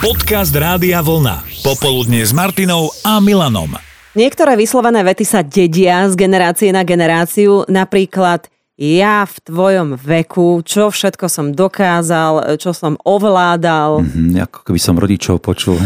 Podcast Rádia Vlna. Popoludne s Martinou a Milanom. Niektoré vyslovené vety sa dedia z generácie na generáciu, napríklad ja v tvojom veku, čo všetko som dokázal, čo som ovládal. Mm, ako keby som rodičov počul.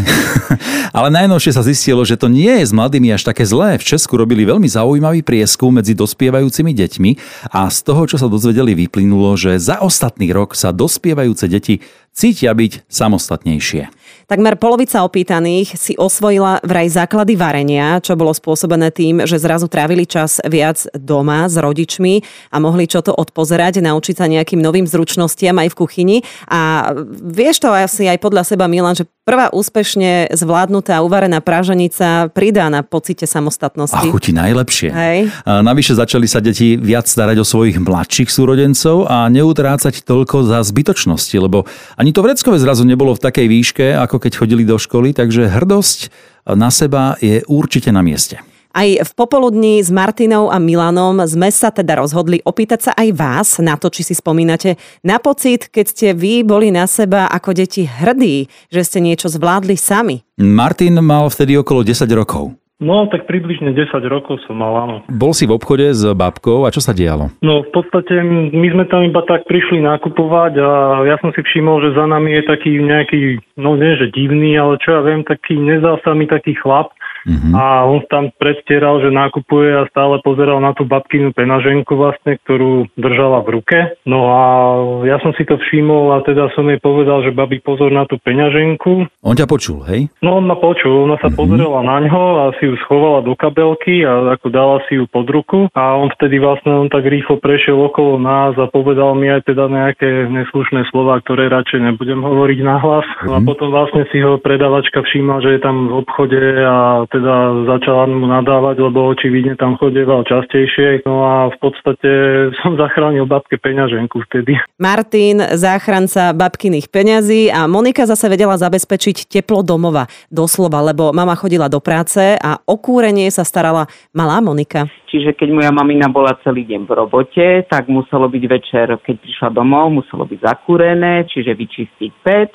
Ale najnovšie sa zistilo, že to nie je s mladými až také zlé. V Česku robili veľmi zaujímavý prieskum medzi dospievajúcimi deťmi a z toho, čo sa dozvedeli, vyplynulo, že za ostatný rok sa dospievajúce deti cítia byť samostatnejšie. Takmer polovica opýtaných si osvojila vraj základy varenia, čo bolo spôsobené tým, že zrazu trávili čas viac doma s rodičmi a mohli čo to odpozerať, naučiť sa nejakým novým zručnostiam aj v kuchyni. A vieš to asi aj podľa seba, Milan, že prvá úspešne zvládnutá uvarená práženica pridá na pocite samostatnosti. A chutí najlepšie. Hej. A navyše začali sa deti viac starať o svojich mladších súrodencov a neutrácať toľko za zbytočnosti, lebo ani to vreckové zrazu nebolo v takej výške, ako keď chodili do školy, takže hrdosť na seba je určite na mieste. Aj v popoludní s Martinou a Milanom sme sa teda rozhodli opýtať sa aj vás na to, či si spomínate na pocit, keď ste vy boli na seba ako deti hrdí, že ste niečo zvládli sami. Martin mal vtedy okolo 10 rokov. No, tak približne 10 rokov som mal, áno. Bol si v obchode s babkou a čo sa dialo? No, v podstate my sme tam iba tak prišli nakupovať a ja som si všimol, že za nami je taký nejaký, no nie že divný, ale čo ja viem, taký, nezdal sa mi taký chlap, Uh-huh. A on tam predstieral, že nákupuje a stále pozeral na tú babkinu penaženku vlastne, ktorú držala v ruke. No a ja som si to všimol a teda som jej povedal, že babi pozor na tú peňaženku. On ťa počul, hej? No on ma počul, ona sa uh-huh. pozerala na ňo a si ju schovala do kabelky a ako dala si ju pod ruku a on vtedy vlastne on tak rýchlo prešiel okolo nás a povedal mi aj teda nejaké neslušné slova, ktoré radšej nebudem hovoriť nahlas. Uh-huh. A potom vlastne si ho predavačka všíma, že je tam v obchode a teda začala mu nadávať, lebo očividne tam chodieval častejšie. No a v podstate som zachránil babke peňaženku vtedy. Martin, záchranca babkyných peňazí a Monika zase vedela zabezpečiť teplo domova. Doslova, lebo mama chodila do práce a o kúrenie sa starala malá Monika. Čiže keď moja mamina bola celý deň v robote, tak muselo byť večer, keď prišla domov, muselo byť zakúrené, čiže vyčistiť pec,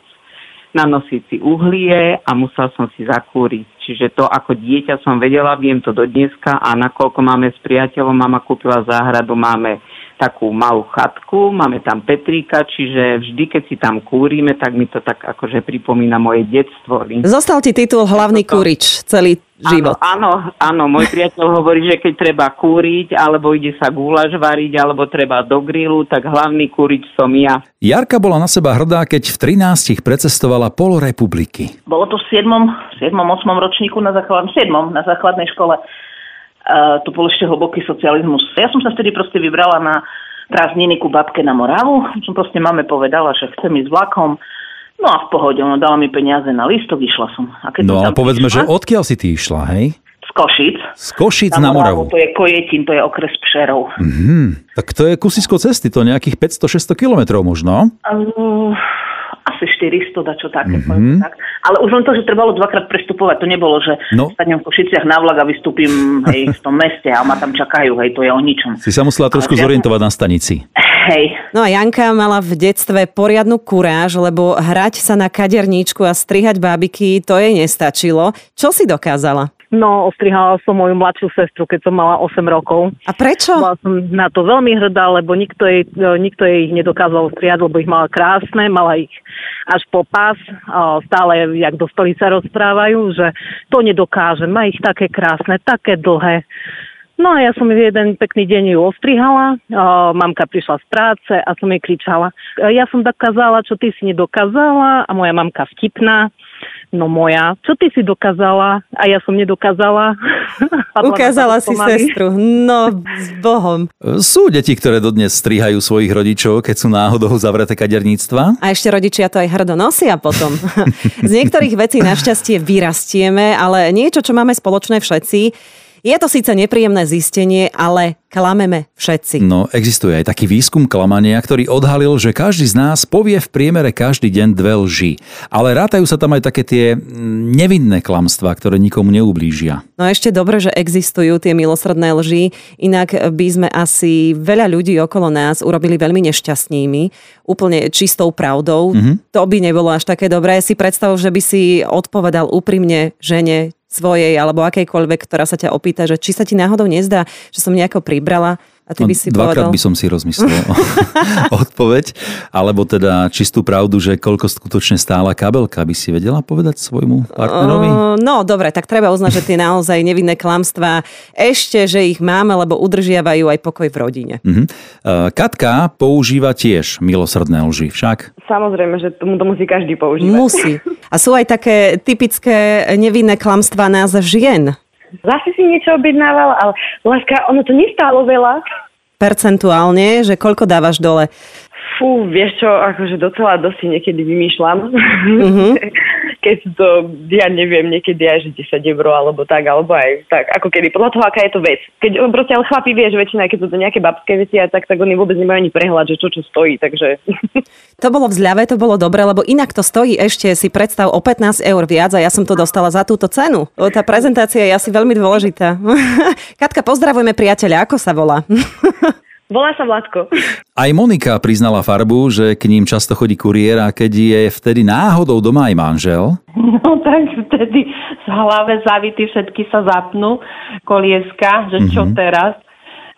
nanosiť si uhlie a musel som si zakúriť. Čiže to ako dieťa som vedela, viem to do dneska a nakoľko máme s priateľom, mama kúpila záhradu, máme takú malú chatku, máme tam Petríka, čiže vždy, keď si tam kúrime, tak mi to tak akože pripomína moje detstvo. Zostal ti titul hlavný kúrič celý život. Áno, áno, áno, môj priateľ hovorí, že keď treba kúriť, alebo ide sa gúlaž variť, alebo treba do grilu, tak hlavný kúrič som ja. Jarka bola na seba hrdá, keď v 13 precestovala pol republiky. Bolo to v 7. 7. 8. ročníku na, základ, 7. na základnej škole to bol ešte hlboký socializmus. Ja som sa vtedy proste vybrala na prázdniny ku babke na Moravu. Som proste máme povedala, že chcem ísť vlakom. No a v pohode, ona dala mi peniaze na listok, išla som. A keď no a povedzme, išla, že odkiaľ si ty išla, hej? Z Košic. Z Košic na, na Moravu. To je Kojetín, to je okres Pšerov. Mm-hmm. Tak to je kusisko cesty, to nejakých 500-600 kilometrov možno? Uh, asi 400, dačo také. Mm-hmm. Tak. Ale už len to, že trebalo dvakrát prestupovať, to nebolo, že no. stanem v Košiciach na vlak a vystúpim hej, v tom meste a ma tam čakajú, hej, to je o ničom. Si sa musela trošku Ale zorientovať na stanici. Hej. No a Janka mala v detstve poriadnu kuráž, lebo hrať sa na kaderníčku a strihať bábiky, to jej nestačilo. Čo si dokázala? No, ostrihala som moju mladšiu sestru, keď som mala 8 rokov. A prečo? Bola som na to veľmi hrdá, lebo nikto jej, e, nikto jej ich nedokázal strihať, lebo ich mala krásne, mala ich až po pás. Stále, jak dospelí sa rozprávajú, že to nedokáže, má ich také krásne, také dlhé. No a ja som jeden pekný deň ju ostrihala, mamka prišla z práce a som jej kričala. Ja som dokázala, čo ty si nedokázala a moja mamka vtipná no moja, čo ty si dokázala a ja som nedokázala. Ukázala si sestru, no s Bohom. Sú deti, ktoré dodnes strihajú svojich rodičov, keď sú náhodou zavreté kaderníctva. A ešte rodičia to aj hrdo nosia potom. Z niektorých vecí našťastie vyrastieme, ale niečo, čo máme spoločné všetci, Je to síce nepríjemné zistenie, ale klameme všetci. No, existuje aj taký výskum klamania, ktorý odhalil, že každý z nás povie v priemere každý deň dve lži. Ale rátajú sa tam aj také tie mm, nevinné klamstvá, ktoré nikomu neublížia. No ešte dobre, že existujú tie milosrdné lži, inak by sme asi veľa ľudí okolo nás urobili veľmi nešťastnými, úplne čistou pravdou. Mm-hmm. To by nebolo až také dobré. Si predstav, že by si odpovedal úprimne žene, svojej alebo akejkoľvek, ktorá sa ťa opýta, že či sa ti náhodou nezdá, že som nejako pribrala a ty No, by si Dvakrát povedal... by som si rozmyslel odpoveď, alebo teda čistú pravdu, že koľko skutočne stála kabelka, by si vedela povedať svojmu partnerovi? Uh, No, dobre, tak treba uznať, že tie naozaj nevinné klamstvá ešte, že ich máme, lebo udržiavajú aj pokoj v rodine. Mhm. Uh, Katka používa tiež milosrdné lži, však? Samozrejme, že tomu to musí každý používať. Musí. A sú aj také typické nevinné klamstvá nás žien. Zase si niečo objednával, ale láska, ono to nestálo veľa. Percentuálne, že koľko dávaš dole. Fú, vieš čo, akože docela dosť niekedy vymýšľam. Mhm. Keď to, ja neviem, niekedy aj že 10 eur alebo tak, alebo aj tak, ako kedy, podľa toho, aká je to vec. Keď on proste, ale chlapi, vieš, väčšina, keď sú to nejaké babské veci a tak, tak oni vôbec nemajú ani prehľad, že čo čo stojí, takže... To bolo v to bolo dobre, lebo inak to stojí ešte, si predstav, o 15 eur viac a ja som to dostala za túto cenu. Tá prezentácia je asi veľmi dôležitá. Katka, pozdravujeme priateľa, ako sa volá? Volá sa Vládko. Aj Monika priznala farbu, že k ním často chodí kuriér a keď je vtedy náhodou doma aj manžel, No tak vtedy z hlave zavity všetky sa zapnú, kolieska, že čo Mhm. teraz.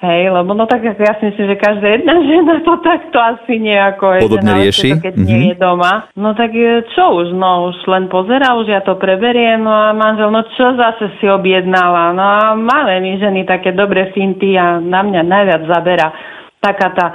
Hej, lebo no tak ja si myslím, že každá jedna žena to takto asi nejako Podobne na rieši. keď nie Mhm. je doma. No tak e, čo už, no už len pozera, už ja to preberiem, no a manžel, no čo zase si objednala? No a máme my ženy také dobré finty a na mňa najviac zabera taká tá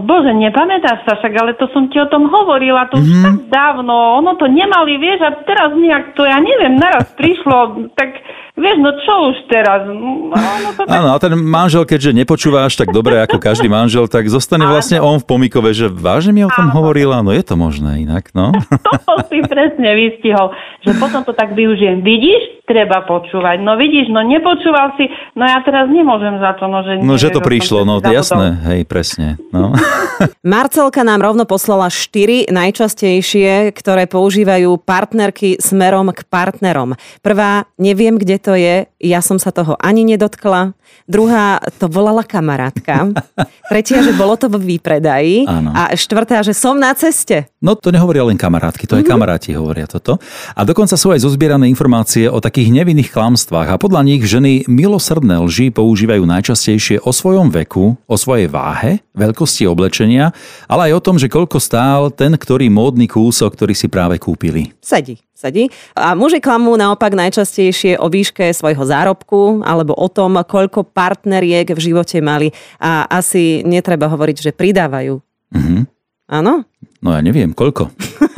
Bože, nepamätáš sa však, ale to som ti o tom hovorila, to už tak dávno, ono to nemali, vieš, a teraz nejak to, ja neviem, naraz prišlo, tak vieš, no čo už teraz? No, to tak Áno, a ten manžel, keďže nepočúváš tak dobre ako každý manžel, tak zostane vlastne on v pomikove, že vážne mi o tom hovorila, no je to možné inak, no. to si presne vystihol, že potom to tak využijem. Vidíš, treba počúvať. No vidíš, no nepočúval si, no ja teraz nemôžem za to, no že... No, že to prišlo, no jasné, hej, presne. No. Marcelka nám rovno poslala štyri najčastejšie, ktoré používajú partnerky smerom k partnerom. Prvá, neviem, kde to je, ja som sa toho ani nedotkla. Druhá, to volala kamarátka. Tretia, že bolo to vo výpredaji. Áno. A štvrtá, že som na ceste. No to nehovoria len kamarátky, to aj kamaráti hovoria toto. A dokonca sú aj zozbierané informácie o takých nevinných klamstvách a podľa nich ženy milosrdné lži používajú najčastejšie o svojom veku, o svojej váhe, veľkosti oblečenia, ale aj o tom, že koľko stál ten, ktorý módny kúsok, ktorý si práve kúpili. Sedí, sedí. A muži klamú naopak najčastejšie o výške svojho zárobku alebo o tom, koľko partneriek v živote mali. A asi netreba hovoriť, že pridávajú. Mhm. Áno? No ja neviem, koľko.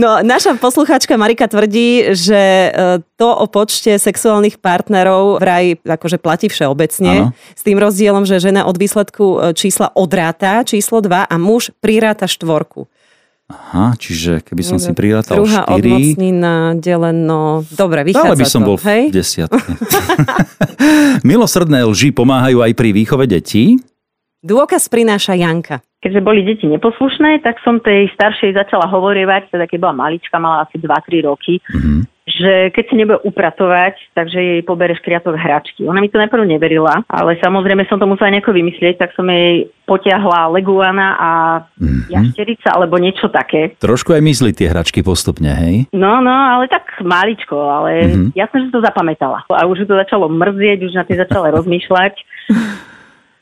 No, naša poslucháčka Marika tvrdí, že e, to o počte sexuálnych partnerov vraj akože platí všeobecne. Áno. S tým rozdielom, že žena od výsledku e, čísla odráta číslo 2 a muž priráta štvorku. Aha, čiže keby som si prirátal Druhá 4, odmocnina deleno... Dobre, vychádza ale by som to, bol v hej? desiatke. Milosrdné lži pomáhajú aj pri výchove detí. Dôkaz prináša Janka. Keďže boli deti neposlušné, tak som tej staršej začala hovorievať, teda keď bola malička, mala asi 2-3 roky, Mhm. Že keď si nebude upratovať, takže jej pobereš kriatové hračky. Ona mi to najprv neverila, ale samozrejme som to musela nejako vymyslieť, tak som jej potiahla leguana a Mhm. jašterica alebo niečo také. Trošku aj myslí tie hračky postupne, hej? No, no, ale tak maličko, ale Mhm. jasné, že to zapamätala. A už to začalo mrzieť, už na tým začala rozmýšľať.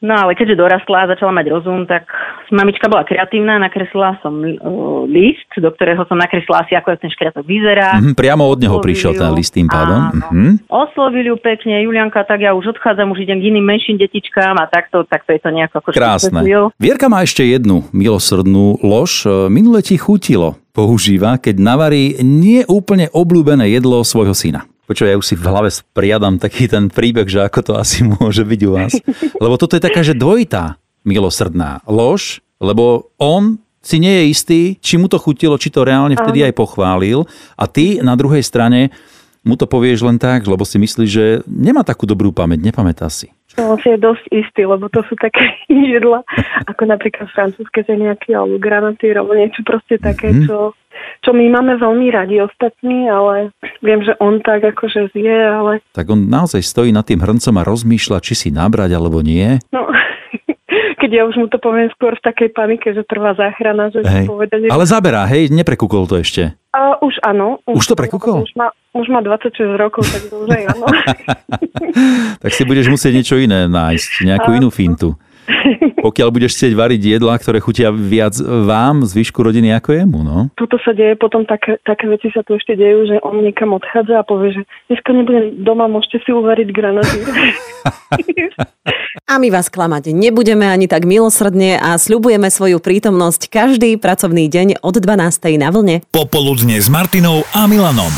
No ale keďže dorastla a začala mať rozum, tak mamička bola kreatívna, nakreslila som uh, list, do ktorého som nakreslila asi, ako ten škriatok vyzerá. Mhm, priamo od neho Oslovil prišiel ten ju. list tým pádom. Áno. Mhm. Oslovil ju pekne, Julianka, tak ja už odchádzam, už idem k iným menším detičkám a takto, takto je to nejako ako Krásne. vysvetlil. Vierka má ešte jednu milosrdnú lož. E, Minule ti chutilo. Používa, keď navarí nie úplne obľúbené jedlo svojho syna. Počuj, ja už si v hlave spriadam taký ten príbeh, že ako to asi môže byť u vás. Lebo toto je taká, že dvojitá milosrdná lož, lebo on si nie je istý, či mu to chutilo, či to reálne vtedy aj pochválil. A ty na druhej strane mu to povieš len tak, lebo si myslíš, že nemá takú dobrú pamäť, nepamätá si. No, on si je dosť istý, lebo to sú také jedla, ako napríklad francúzske zemiaky alebo granaty, alebo niečo proste také, Mhm. čo, čo my máme veľmi radi ostatní, ale viem, že on tak akože zje, ale Tak on naozaj stojí nad tým hrncom a rozmýšľa, či si nabrať alebo nie. no, keď ja už mu to poviem skôr v takej panike, že trvá záchrana, že Hej. povedať. Ale zaberá, hej, neprekúkol to ešte. A už áno. Už to prekúkol? Už má, už má 26 rokov, tak už aj áno. Tak si budeš musieť niečo iné nájsť, nejakú inú fintu. Pokiaľ budeš chcieť variť jedlá, ktoré chutia viac vám, zvyšku rodiny ako jemu, no. Tuto sa deje potom také, také veci sa tu ešte dejú, že on niekam odchádza a povie, že dneska nebudem doma, môžete si uvariť granatýr. A my vás klamať nebudeme ani tak milosrdne a sľubujeme svoju prítomnosť každý pracovný deň od 12. na vlne. Popoludne s Martinou a Milanom.